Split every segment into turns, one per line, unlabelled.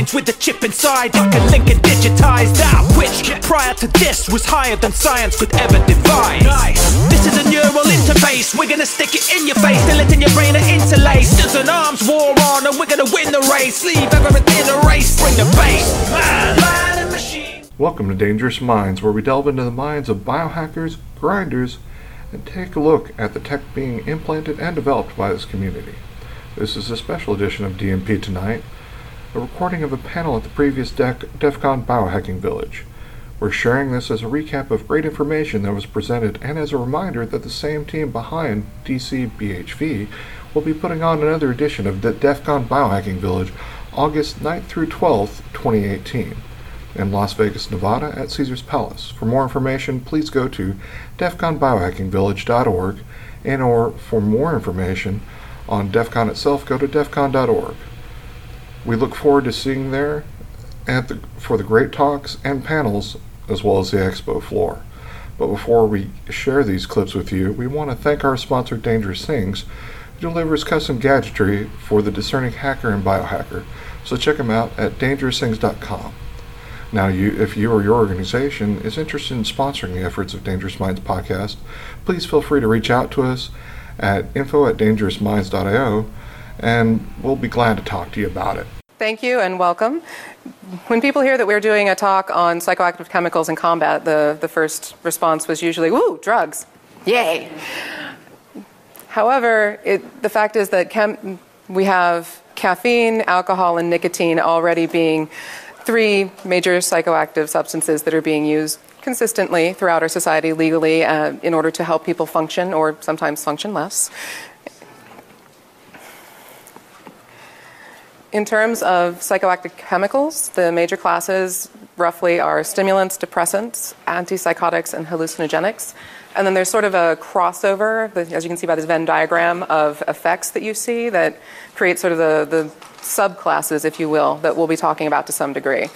minds with a chip inside, like a Lincoln digitized out, which prior to this was higher than science could ever devise. Nice. This is a neural interface. We're gonna stick it in your face, till it in your brain are interlaced. There's an arms war on, and we're gonna win the race. Leave everything erased. Bring the bass. Man, man and machine.
Welcome to Dangerous Minds, where we delve into the minds of biohackers, grinders, and take a look at the tech being implanted and developed by this community. This is a special edition of DMP Tonight, a recording of a panel at the previous DEC, DEF CON Biohacking Village. We're sharing this as a recap of great information that was presented and as a reminder that the same team behind DC BHV will be putting on another edition of the DEF CON Biohacking Village August 9th through 12th, 2018 in Las Vegas, Nevada at Caesars Palace. For more information, please go to defconbiohackingvillage.org and or for more information on DEF CON itself, go to defcon.org. We look forward to seeing there at the, for the great talks and panels as well as the expo floor. But before we share these clips with you, we want to thank our sponsor Dangerous Things, who delivers custom gadgetry for the discerning hacker and biohacker. So check them out at dangerousthings.com. Now, you, if you or your organization is interested in sponsoring the efforts of Dangerous Minds podcast, please feel free to reach out to us at info at dangerousminds.io, and we'll be glad to talk to you about it.
Thank you and welcome. When people hear that we're doing a talk on psychoactive chemicals in combat, the, the first response was usually, woo, drugs. Yay. However, it, the fact is that chem, we have caffeine, alcohol, and nicotine already being three major psychoactive substances that are being used consistently throughout our society legally uh, in order to help people function or sometimes function less. In terms of psychoactive chemicals, the major classes roughly are stimulants, depressants, antipsychotics, and hallucinogenics. And then there's sort of a crossover, as you can see by this Venn diagram, of effects that you see that create sort of the, the subclasses, if you will, that we'll be talking about to some degree.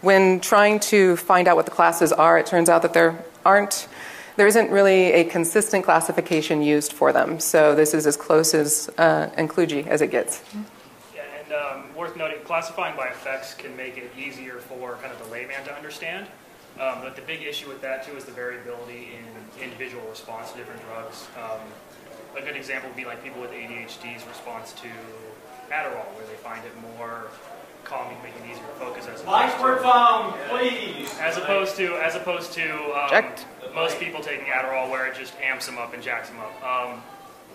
When trying to find out what the classes are, it turns out that there aren't, there isn't really a consistent classification used for them. So this is as close as uh, inclugi as it gets.
Yeah, and um, worth noting, classifying by effects can make it easier for kind of the layman to understand. Um, but the big issue with that too is the variability in individual response to different drugs. Um, a good example would be like people with ADHD's response to Adderall, where they find it more calming, making it easier to focus as opposed to,
Microphone, please.
as opposed to as opposed to um,
Checked.
Most people taking Adderall, where it just amps them up and jacks them up. Um,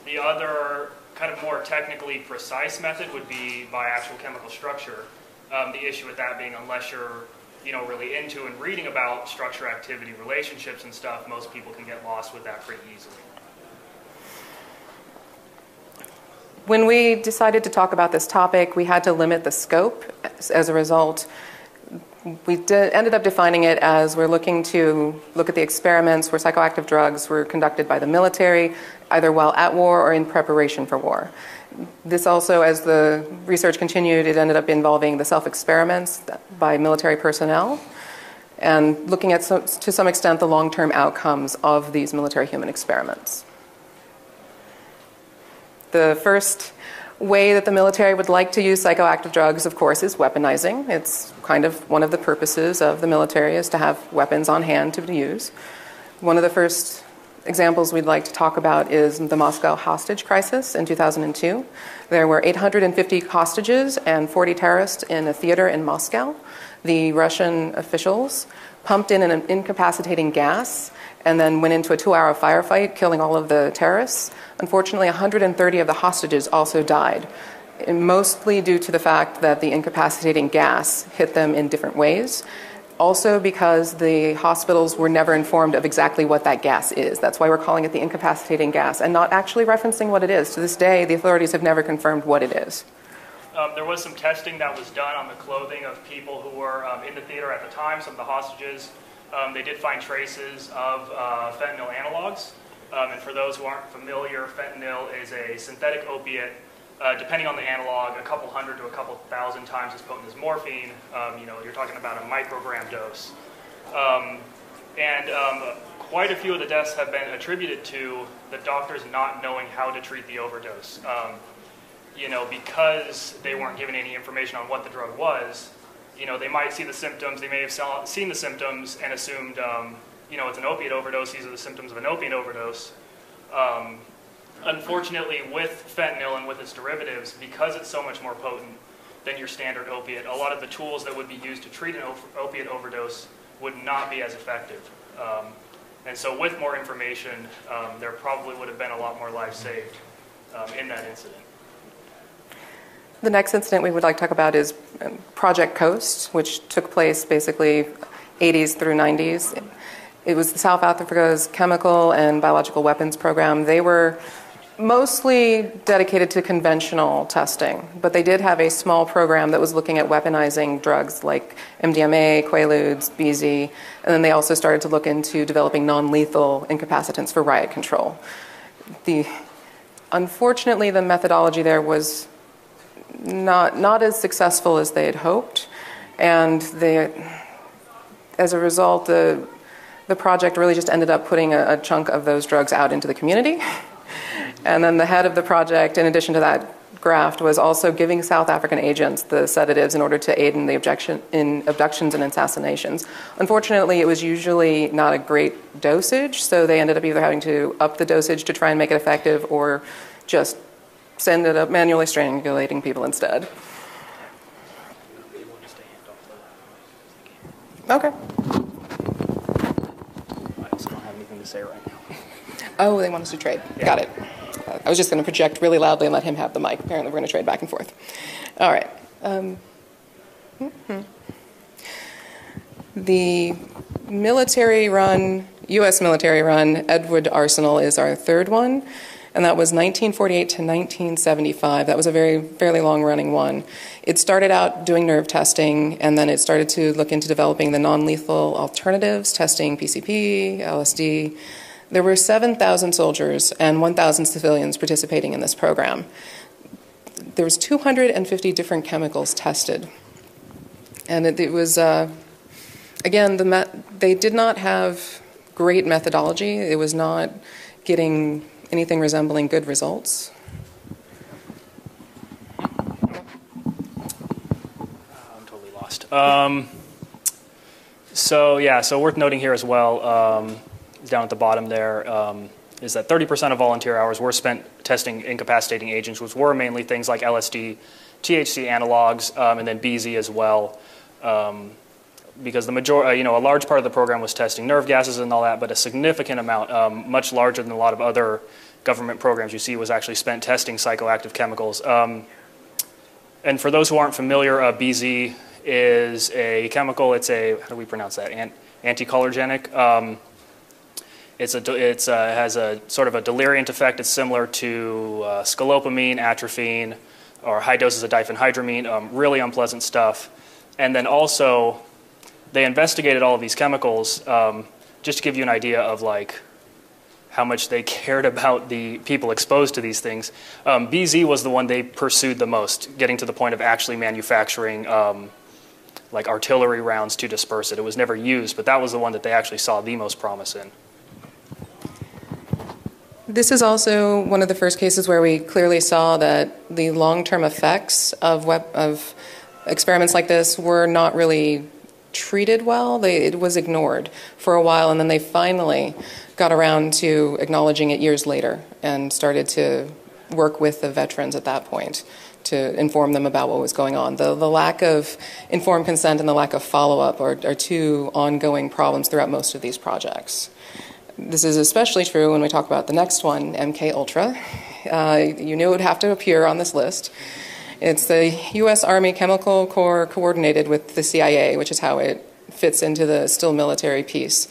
the other kind of more technically precise method would be by actual chemical structure. Um, the issue with that being, unless you're you know really into and reading about structure, activity, relationships, and stuff, most people can get lost with that pretty easily.
When we decided to talk about this topic, we had to limit the scope. As, as a result, we ended up defining it as we're looking to look at the experiments where psychoactive drugs were conducted by the military, either while at war or in preparation for war. This also, as the research continued, it ended up involving the self experiments by military personnel and looking at, to some extent, the long term outcomes of these military human experiments. The first way that the military would like to use psychoactive drugs, of course, is weaponizing. It's kind of one of the purposes of the military is to have weapons on hand to use. One of the first examples we'd like to talk about is the Moscow hostage crisis in 2002. There were 850 hostages and 40 terrorists in a theater in Moscow. The Russian officials pumped in an incapacitating gas and then went into a two hour firefight, killing all of the terrorists. Unfortunately, 130 of the hostages also died, mostly due to the fact that the incapacitating gas hit them in different ways. Also, because the hospitals were never informed of exactly what that gas is. That's why we're calling it the incapacitating gas and not actually referencing what it is. To this day, the authorities have never confirmed what it is.
Um, there was some testing that was done on the clothing of people who were um, in the theater at the time, some of the hostages. Um, they did find traces of uh, fentanyl analogs. Um, and for those who aren't familiar, fentanyl is a synthetic opiate. Uh, depending on the analog, a couple hundred to a couple thousand times as potent as morphine. Um, you know, you're talking about a microgram dose. Um, and um, quite a few of the deaths have been attributed to the doctors not knowing how to treat the overdose. Um, you know, because they weren't given any information on what the drug was, you know, they might see the symptoms, they may have seen the symptoms and assumed, um, you know, it's an opiate overdose, these are the symptoms of an opiate overdose. Um, unfortunately, with fentanyl and with its derivatives, because it's so much more potent than your standard opiate, a lot of the tools that would be used to treat an op- opiate overdose would not be as effective. Um, and so, with more information, um, there probably would have been a lot more lives saved um, in that incident.
The next incident we would like to talk about is um, Project Coast, which took place basically 80s through 90s. It was South Africa's chemical and biological weapons program. They were mostly dedicated to conventional testing, but they did have a small program that was looking at weaponizing drugs like MDMA, Quaaludes, BZ, and then they also started to look into developing non lethal incapacitants for riot control. The, unfortunately, the methodology there was not, not as successful as they had hoped, and they, as a result, the, the project really just ended up putting a, a chunk of those drugs out into the community. And then the head of the project, in addition to that graft, was also giving South African agents the sedatives in order to aid in the objection, in abductions and assassinations. Unfortunately, it was usually not a great dosage, so they ended up either having to up the dosage to try and make it effective or just send ended up manually strangulating people instead. Okay.
I also don't have anything to say right now.
Oh, they want us to trade. Got it. Uh, I was just going to project really loudly and let him have the mic. Apparently, we're going to trade back and forth. All right. Um, mhm. The military run, U.S. military run, Edgewood Arsenal is our third one, and that was 1948 to 1975. That was a very fairly long running one. It started out doing nerve testing, and then it started to look into developing the non lethal alternatives, testing PCP, LSD. There were 7,000 soldiers and 1,000 civilians participating in this program. There was 250 different chemicals tested, and it, it was uh, again the they did not have great methodology. It was not getting anything resembling good results.
I'm totally lost. Um, so yeah, so worth noting here as well, um, down at the bottom there, um, is that 30% of volunteer hours were spent testing incapacitating agents, which were mainly things like LSD, THC analogs, um, and then BZ as well. Um, because the major, uh, you know, a large part of the program was testing nerve gases and all that, but a significant amount, um, much larger than a lot of other government programs you see, was actually spent testing psychoactive chemicals. Um, and for those who aren't familiar, uh, BZ is a chemical. It's a how do we pronounce that? Ant- anticholinergic. Um, it's a it's uh, has a sort of a deliriant effect. It's similar to uh, scopolamine, atropine, or high doses of diphenhydramine. Um, really unpleasant stuff. And then also, they investigated all of these chemicals um, just to give you an idea of like how much they cared about the people exposed to these things. Um, BZ was the one they pursued the most, getting to the point of actually manufacturing um, like artillery rounds to disperse it. It was never used, but that was the one that they actually saw the most promise in.
This is also one of the first cases where we clearly saw that the long term effects of, web, of experiments like this were not really treated well. They, it was ignored for a while, and then they finally got around to acknowledging it years later and started to work with the veterans at that point to inform them about what was going on. The, the lack of informed consent and the lack of follow up are, are two ongoing problems throughout most of these projects. This is especially true when we talk about the next one, MK Ultra. Uh, you knew it would have to appear on this list. It's the U.S. Army Chemical Corps coordinated with the CIA, which is how it fits into the still military piece.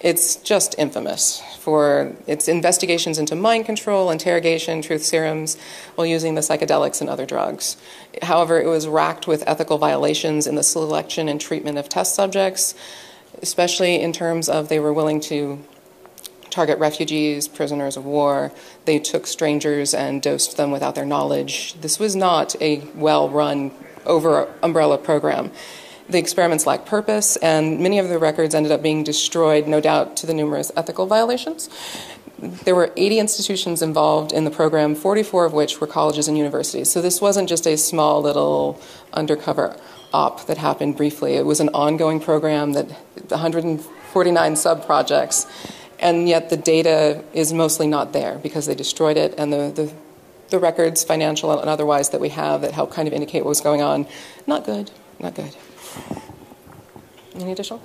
It's just infamous for its investigations into mind control, interrogation, truth serums, while using the psychedelics and other drugs. However, it was racked with ethical violations in the selection and treatment of test subjects, especially in terms of they were willing to target refugees, prisoners of war. They took strangers and dosed them without their knowledge. This was not a well run over umbrella program. The experiments lacked purpose, and many of the records ended up being destroyed, no doubt to the numerous ethical violations. there were 80 institutions involved in the program, 44 of which were colleges and universities. So this wasn't just a small little undercover op that happened briefly. It was an ongoing program that 149 sub projects, and yet the data is mostly not there because they destroyed it, and the, the, the records, financial and otherwise, that we have that help kind of indicate what was going on, not good, not good. Any additional?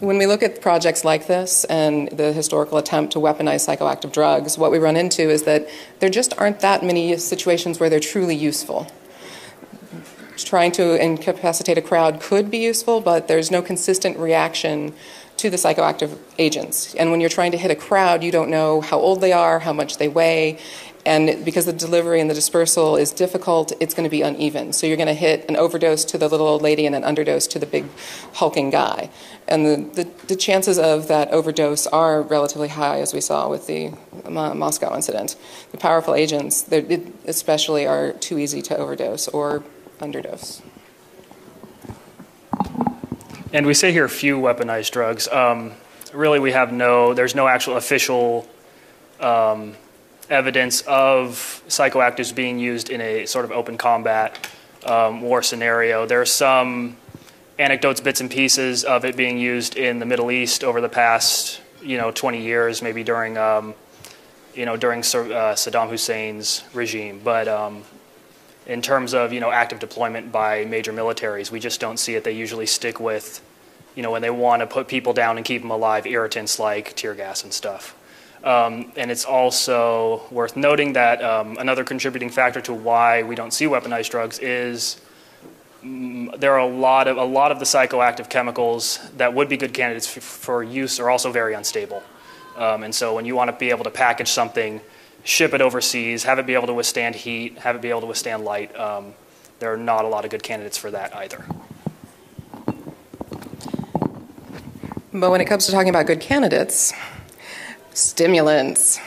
When we look at projects like this and the historical attempt to weaponize psychoactive drugs, what we run into is that there just aren't that many situations where they're truly useful. Trying to incapacitate a crowd could be useful, but there's no consistent reaction to the psychoactive agents. And when you're trying to hit a crowd, you don't know how old they are, how much they weigh, and because the delivery and the dispersal is difficult, it's going to be uneven. So you're going to hit an overdose to the little old lady and an underdose to the big hulking guy. And the, the, the chances of that overdose are relatively high, as we saw with the Moscow incident. The powerful agents, especially, are too easy to overdose or underdose.
And we say here few weaponized drugs. Um, really, we have no, there's no actual official. Um, evidence of psychoactives being used in a sort of open combat um, war scenario. There are some anecdotes, bits and pieces of it being used in the Middle East over the past, you know, 20 years, maybe during, um, you know, during uh, Saddam Hussein's regime. But um, in terms of, you know, active deployment by major militaries, we just don't see it. They usually stick with, you know, when they want to put people down and keep them alive, irritants like tear gas and stuff. Um, and it's also worth noting that um, another contributing factor to why we don't see weaponized drugs is mm, there are a lot of a lot of the psychoactive chemicals that would be good candidates for, for use are also very unstable. Um, and so when you want to be able to package something, ship it overseas, have it be able to withstand heat, have it be able to withstand light, um, there are not a lot of good candidates for that either.
But when it comes to talking about good candidates, Stimulants.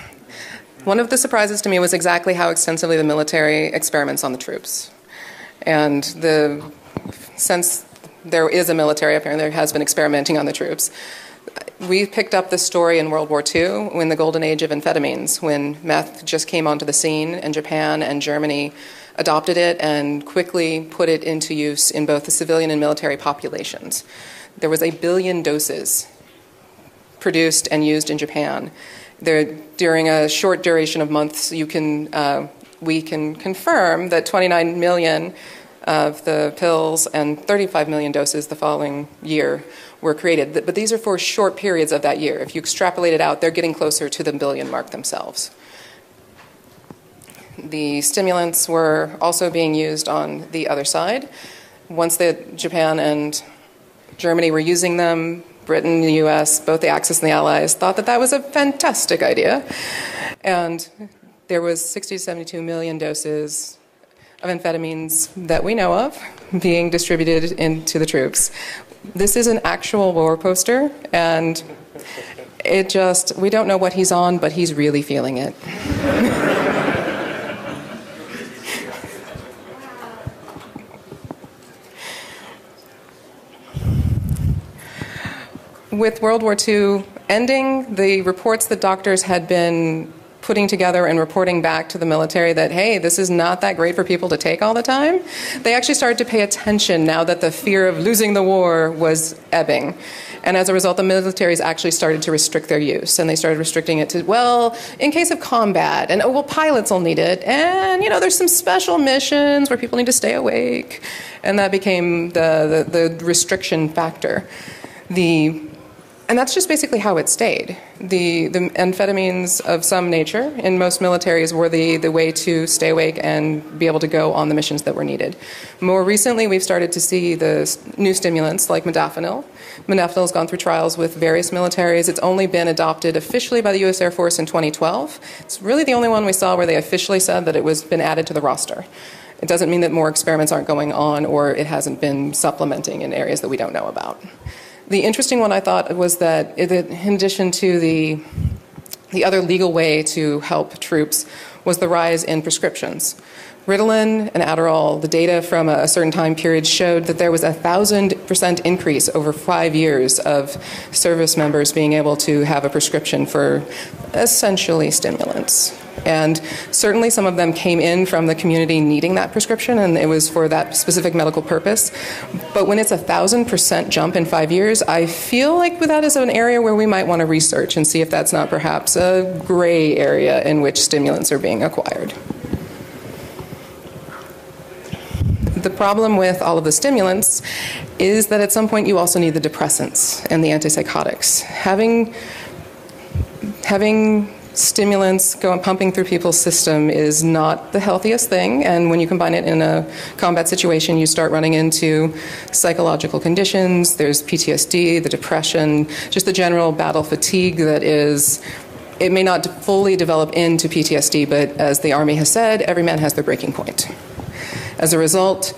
One of the surprises to me was exactly how extensively the military experiments on the troops. And the since there is a military and there has been experimenting on the troops, we picked up this story in World War II when the golden age of amphetamines, when meth just came onto the scene, and Japan and Germany adopted it and quickly put it into use in both the civilian and military populations. There was a billion doses produced and used in Japan. There, during a short duration of months, you can, uh, we can confirm that 29 million of the pills and 35 million doses the following year were created. But these are for short periods of that year. If you extrapolate it out, they're getting closer to the billion mark themselves. The stimulants were also being used on the other side. Once the Japan and Germany were using them, Britain, the US, both the Axis and the Allies thought that that was a fantastic idea. And there was 60 to 72 million doses of amphetamines that we know of being distributed into the troops. This is an actual war poster, and it just, we don't know what he's on, but he's really feeling it. with World War II ending, the reports that doctors had been putting together and reporting back to the military that, hey, this is not that great for people to take all the time, they actually started to pay attention now that the fear of losing the war was ebbing. And as a result, the militaries actually started to restrict their use. And they started restricting it to, well, in case of combat, and oh, well, pilots will need it. And, you know, there's some special missions where people need to stay awake. And that became the, the, the restriction factor. The and that's just basically how it stayed. The, the amphetamines of some nature in most militaries were the, the way to stay awake and be able to go on the missions that were needed. More recently, we've started to see the new stimulants like modafinil. Modafinil has gone through trials with various militaries. It's only been adopted officially by the U.S. Air Force in 2012. It's really the only one we saw where they officially said that it was been added to the roster. It doesn't mean that more experiments aren't going on or it hasn't been supplementing in areas that we don't know about. The interesting one I thought was that, in addition to the the other legal way to help troops was the rise in prescriptions. Ritalin and Adderall, the data from a certain time period showed that there was a thousand percent increase over five years of service members being able to have a prescription for essentially stimulants. And certainly some of them came in from the community needing that prescription, and it was for that specific medical purpose. But when it's a thousand percent jump in five years, I feel like that is an area where we might want to research and see if that's not perhaps a gray area in which stimulants are being acquired. The problem with all of the stimulants is that at some point you also need the depressants and the antipsychotics. Having having stimulants going pumping through people's system is not the healthiest thing and when you combine it in a combat situation you start running into psychological conditions there's PTSD the depression just the general battle fatigue that is it may not fully develop into PTSD but as the army has said every man has their breaking point. As a result,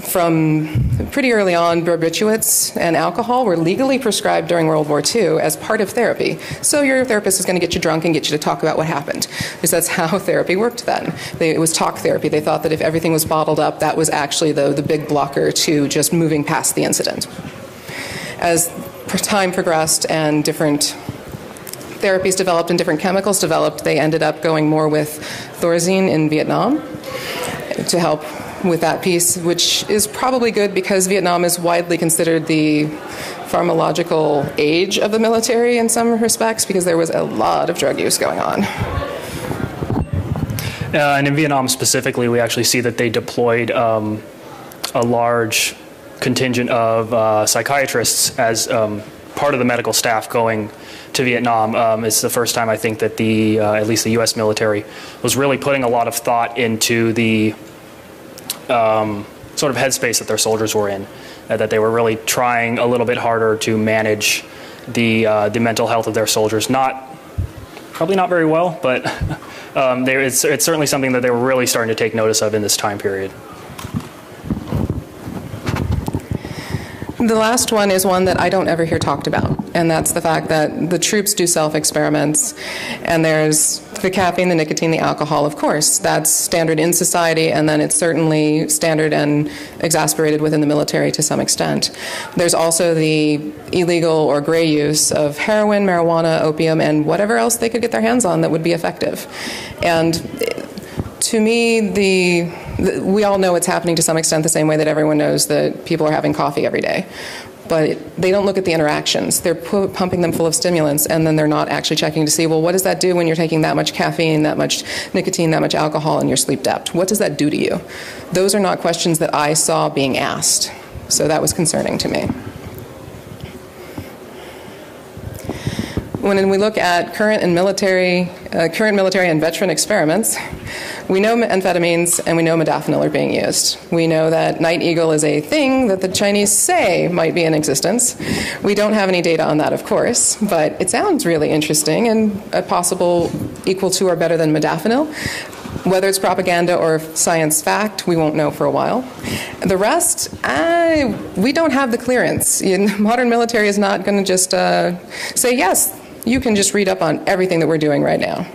from pretty early on, barbiturates and alcohol were legally prescribed during World War II as part of therapy. So your therapist is going to get you drunk and get you to talk about what happened, because that's how therapy worked then. They, it was talk therapy. They thought that if everything was bottled up, that was actually the, the big blocker to just moving past the incident. As time progressed and different therapies developed and different chemicals developed, they ended up going more with Thorazine in Vietnam to help with that piece, which is probably good because Vietnam is widely considered the pharmacological age of the military in some respects because there was a lot of drug use going on.
Uh, and in Vietnam specifically, we actually see that they deployed um, a large contingent of uh, psychiatrists as um, part of the medical staff going to Vietnam. Um, it's the first time I think that the, uh, at least the U.S. military, was really putting a lot of thought into the um, sort of headspace that their soldiers were in, uh, that they were really trying a little bit harder to manage the uh, the mental health of their soldiers. Not probably not very well, but um, it's, it's certainly something that they were really starting to take notice of in this time period.
The last one is one that I don't ever hear talked about, and that's the fact that the troops do self experiments, and there's the caffeine, the nicotine, the alcohol, of course. That's standard in society, and then it's certainly standard and exasperated within the military to some extent. There's also the illegal or gray use of heroin, marijuana, opium, and whatever else they could get their hands on that would be effective. And to me, the, we all know it's happening to some extent the same way that everyone knows that people are having coffee every day. But they don't look at the interactions. They're pu- pumping them full of stimulants, and then they're not actually checking to see, well, what does that do when you're taking that much caffeine, that much nicotine, that much alcohol, and you're sleep deprived? What does that do to you? Those are not questions that I saw being asked. So that was concerning to me. When we look at current and military, uh, current military and veteran experiments, we know amphetamines and we know modafinil are being used. We know that Night Eagle is a thing that the Chinese say might be in existence. We don't have any data on that, of course, but it sounds really interesting and a possible equal to or better than modafinil. Whether it's propaganda or science fact, we won't know for a while. The rest, we don't have the clearance. Modern military is not going to just uh, say, yes, you can just read up on everything that we're doing right now.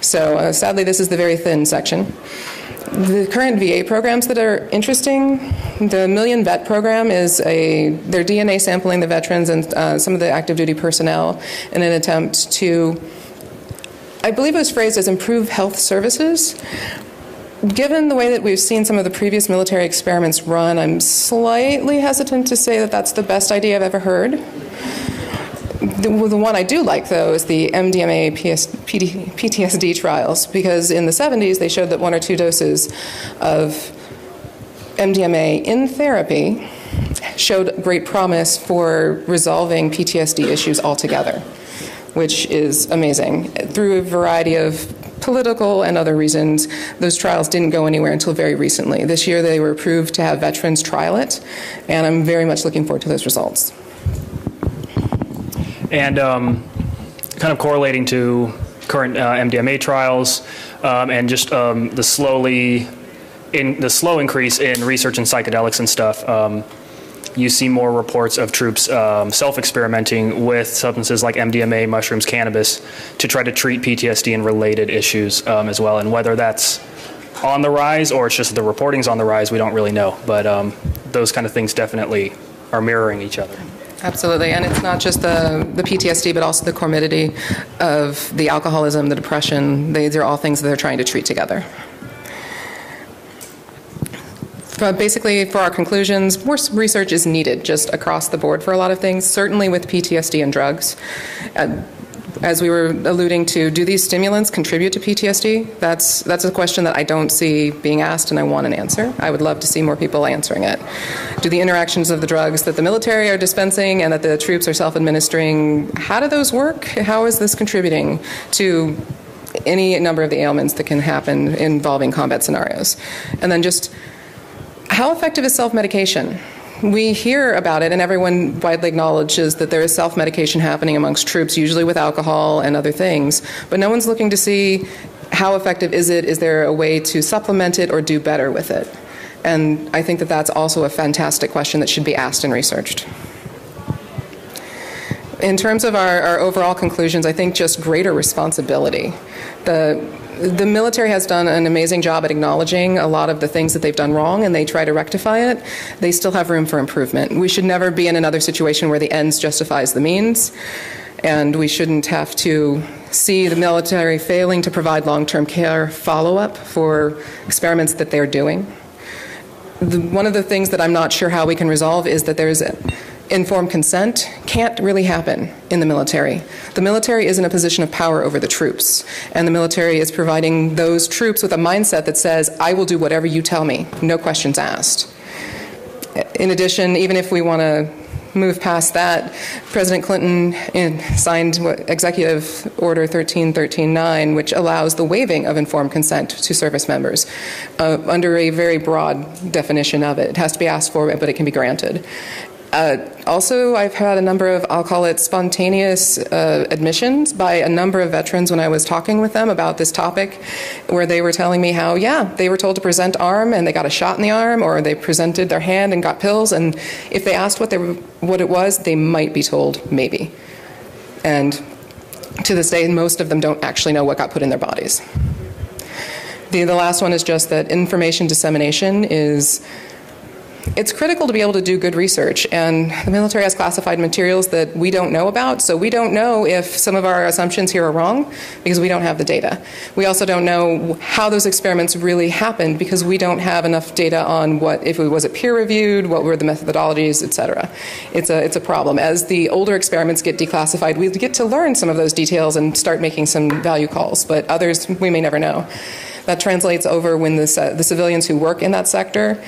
So uh, sadly, this is the very thin section. The current VA programs that are interesting, the Million Vet program is a they're DNA sampling the veterans and uh, some of the active duty personnel in an attempt to, I believe it was phrased as improve health services. Given the way that we've seen some of the previous military experiments run, I'm slightly hesitant to say that that's the best idea I've ever heard. The, the, one I do like, though, is the MDMA PS, PD, PTSD trials, because in the 70s they showed that one or two doses of MDMA in therapy showed great promise for resolving PTSD issues altogether, which is amazing. Through a variety of political and other reasons, those trials didn't go anywhere until very recently. This year they were approved to have veterans trial it, and I'm very much looking forward to those results
and um, kind of correlating to current uh, MDMA trials um, and just um, the slowly in the slow increase in research in psychedelics and stuff. Um, you see more reports of troops um, self-experimenting with substances like MDMA, mushrooms, cannabis to try to treat PTSD and related issues as well. And whether that's on the rise or it's just the reporting's on the rise, we don't really know. But those kind of things definitely are mirroring each other.
Absolutely, and it's not just the, the PTSD, but also the comorbidity of the alcoholism, the depression. These are all things that they're trying to treat together. But basically, for our conclusions, more research is needed just across the board for a lot of things, certainly with PTSD and drugs. Uh, as we were alluding to, do these stimulants contribute to PTSD? That's that's a question that I don't see being asked, and I want an answer. I would love to see more people answering it. Do the interactions of the drugs that the military are dispensing and that the troops are self-administering, how do those work? How is this contributing to any number of the ailments that can happen involving combat scenarios? And then just how effective is self-medication? We hear about it, and everyone widely acknowledges that there is self medication happening amongst troops, usually with alcohol and other things. But no one's looking to see how effective is it? Is there a way to supplement it or do better with it? And I think that that's also a fantastic question that should be asked and researched. In terms of our, our overall conclusions, I think just greater responsibility. The the military has done an amazing job at acknowledging a lot of the things that they've done wrong and they try to rectify it. They still have room for improvement. We should never be in another situation where the ends justifies the means and we shouldn't have to see the military failing to provide long-term care follow-up for experiments that they're doing. The, one of the things that I'm not sure how we can resolve is that there's a, informed consent can't really happen in the military. The military is in a position of power over the troops, and the military is providing those troops with a mindset that says, I will do whatever you tell me, no questions asked. In addition, even if we want to move past that, President Clinton signed Executive Order 13139, which allows the waiving of informed consent to service members uh, under a very broad definition of it. It has to be asked for, but it can be granted. Uh, also, I've had a number of, I'll call it spontaneous uh, admissions by a number of veterans when I was talking with them about this topic, where they were telling me how, yeah, they were told to present arm and they got a shot in the arm, or they presented their hand and got pills, and if they asked what, they were, what it was, they might be told maybe. And to this day, most of them don't actually know what got put in their bodies. The, the last one is just that information dissemination is it's critical to be able to do good research, and the military has classified materials that we don't know about, so we don't know if some of our assumptions here are wrong because we don't have the data. We also don't know how those experiments really happened because we don't have enough data on what if it was it peer reviewed, what were the methodologies, etc. It's a it's a problem. As the older experiments get declassified, we get to learn some of those details and start making some value calls, but others we may never know. That translates over when the, the civilians who work in that sector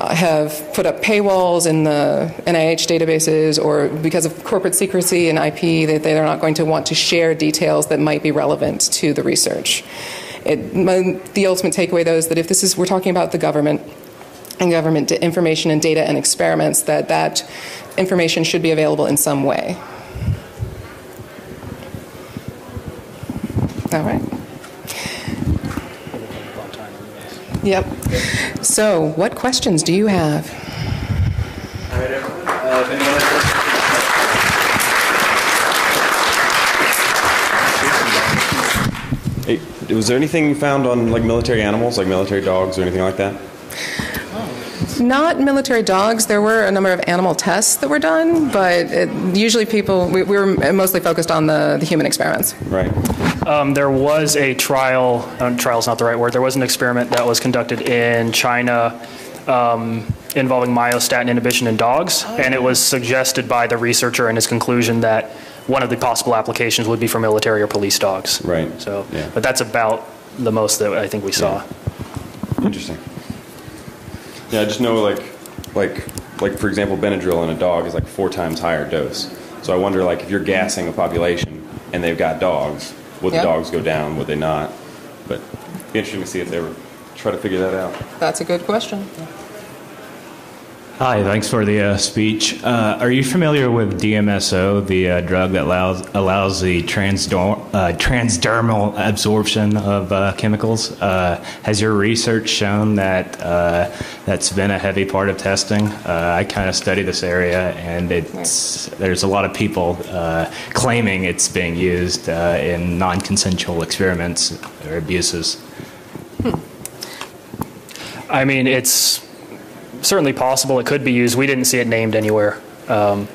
Uh, have put up paywalls in the NIH databases or because of corporate secrecy and IP that they're not going to want to share details that might be relevant to the research. It, my, the ultimate takeaway though is that if this is we're talking about the government and government information and data and experiments that that information should be available in some way. All right. Yep. So, what questions do you have?
All right, everyone. Uh, if anyone has Hey, was there anything found on like military animals, like military dogs or anything like that?
Not military dogs. There were a number of animal tests that were done, but it, usually people, we, we, were mostly focused on the, the human experiments.
Right.
Um, there was a trial, uh, trial is not the right word, there was an experiment that was conducted in China um, involving myostatin inhibition in dogs, oh, and it was suggested by the researcher in his conclusion that one of the possible applications would be for military or police dogs.
Right.
So, yeah. but that's about the most that I think we saw.
Yeah. Interesting. Yeah, I just know like, like, like for example, Benadryl in a dog is like four times higher dose. So I wonder like if you're gassing a population and they've got dogs, would yep. the dogs go down? Would they not? But it'd be interesting to see if they were try to figure that out.
That's a good question.
Hi, thanks for the uh, speech. Uh, are you familiar with DMSO, the uh, drug that allows allows the uh, transdermal absorption of uh, chemicals? Uh, has your research shown that that's been a heavy part of testing? I kind of study this area, and there's a lot of people claiming it's being used in non-consensual experiments or abuses. Hmm.
I mean, it's certainly possible it could be used. We didn't see it named anywhere. Um,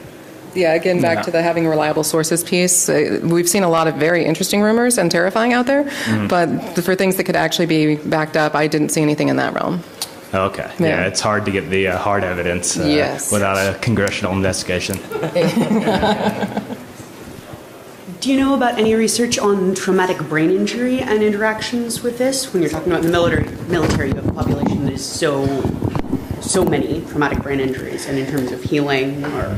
yeah, again, back
yeah.
to the having reliable sources piece. Uh, we've seen a lot of very interesting rumors and terrifying out there, mm-hmm. but for things that could actually be backed up, I didn't see anything in that realm.
Okay. Yeah, yeah it's hard to get the uh, hard evidence uh,
yes.
without a congressional investigation.
Do you know about any research on traumatic brain injury and interactions with this? When you're talking about the military, military, you have a population that is so so many traumatic brain injuries, and in terms of healing or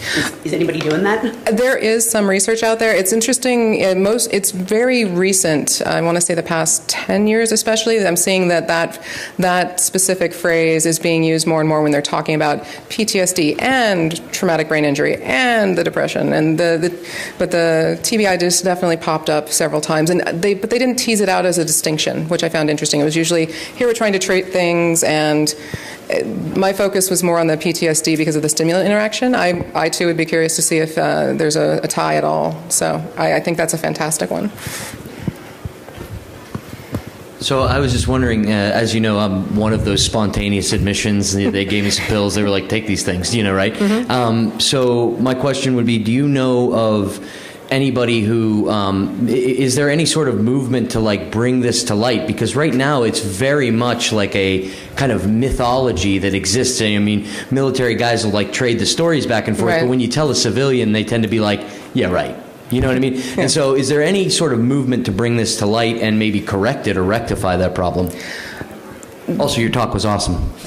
is, is, anybody doing that?
There is some research out there. It's interesting. It most, it's very recent. I want to say the past ten years, especially. I'm seeing that that that specific phrase is being used more and more when they're talking about PTSD and traumatic brain injury and the depression and the, the but the TBI just definitely popped up several times, and they but they didn't tease it out as a distinction, which I found interesting. It was usually here we're trying to treat things and my focus was more on the PTSD because of the stimulant interaction. I, I too would be curious to see if uh, there's a, a, tie at all. So I, I, think that's a fantastic one.
So I was just wondering, uh, as you know, I'm one of those spontaneous admissions. They gave me some pills. They were like, "Take these things," you know, right? Mm-hmm. Um, so my question would be, do you know of anybody who um, is there any sort of movement to like bring this to light because right now it's very much like a kind of mythology that exists i mean military guys will like trade the stories back and forth right. but when you tell a civilian they tend to be like yeah right you know what i mean yeah. and so is there any sort of movement to bring this to light and maybe correct it or rectify that problem also, your talk was awesome.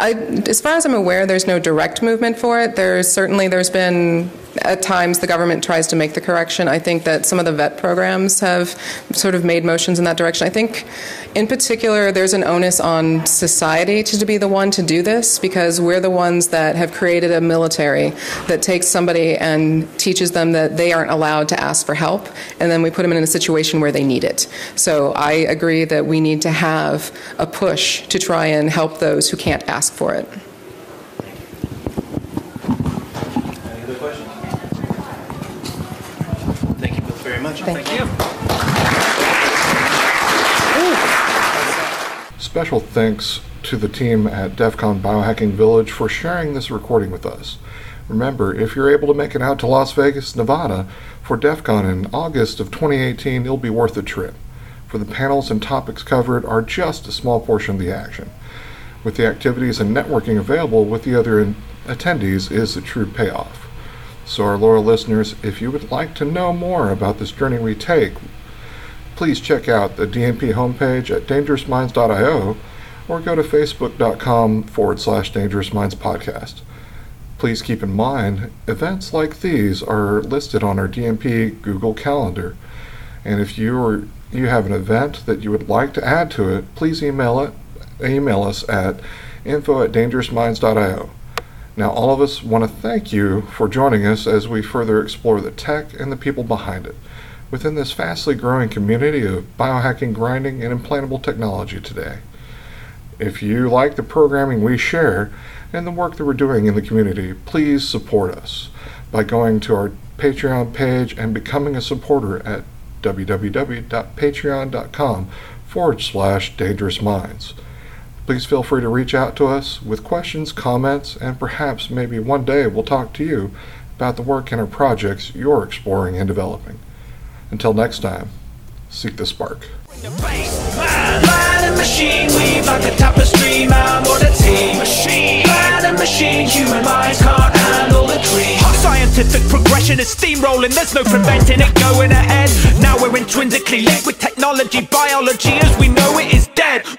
I, as far as I'm aware, there's no direct movement for it. There's certainly there's been at times the government tries to make the correction. I think that some of the vet programs have sort of made motions in that direction. I think, in particular, there's an onus on society to, to be the one to do this because we're the ones that have created a military that takes somebody and teaches them that they aren't allowed to ask for help, and then we put them in a situation where they need it. So I agree that we need to have a push to try and help those who can't ask for it.
much. Thank, you both very much. Thank you.
Special thanks to the team at DEF CON Biohacking Village for sharing this recording with us. Remember, if you're able to make it out to Las Vegas, Nevada for DEF CON in August of 2018, it'll be worth the trip. For the panels and topics covered are just a small portion of the action. With the activities and networking available with the other in- attendees is the true payoff. So, our loyal listeners, if you would like to know more about this journey we take, please check out the DMP homepage at dangerousminds.io or go to facebook.com forward slash dangerous minds podcast. Please keep in mind, events like these are listed on our DMP Google Calendar. And if you you have an event that you would like to add to it, please email it email us at info at dangerousminds.io. Now, all of us want to thank you for joining us as we further explore the tech and the people behind it within this fastly growing community of biohacking, grinding, and implantable technology today. If you like the programming we share and the work that we're doing in the community, please support us by going to our Patreon page and becoming a supporter at www.patreon.com forward slash dangerous minds. Please feel free to reach out to us with questions, comments, and perhaps maybe one day we'll talk to you about the work and our projects you're exploring and developing. Until next time, seek the spark. Scientific progression is steamrolling, there's no preventing it going ahead. Now we're intrinsically linked with technology, biology as we know it is dead.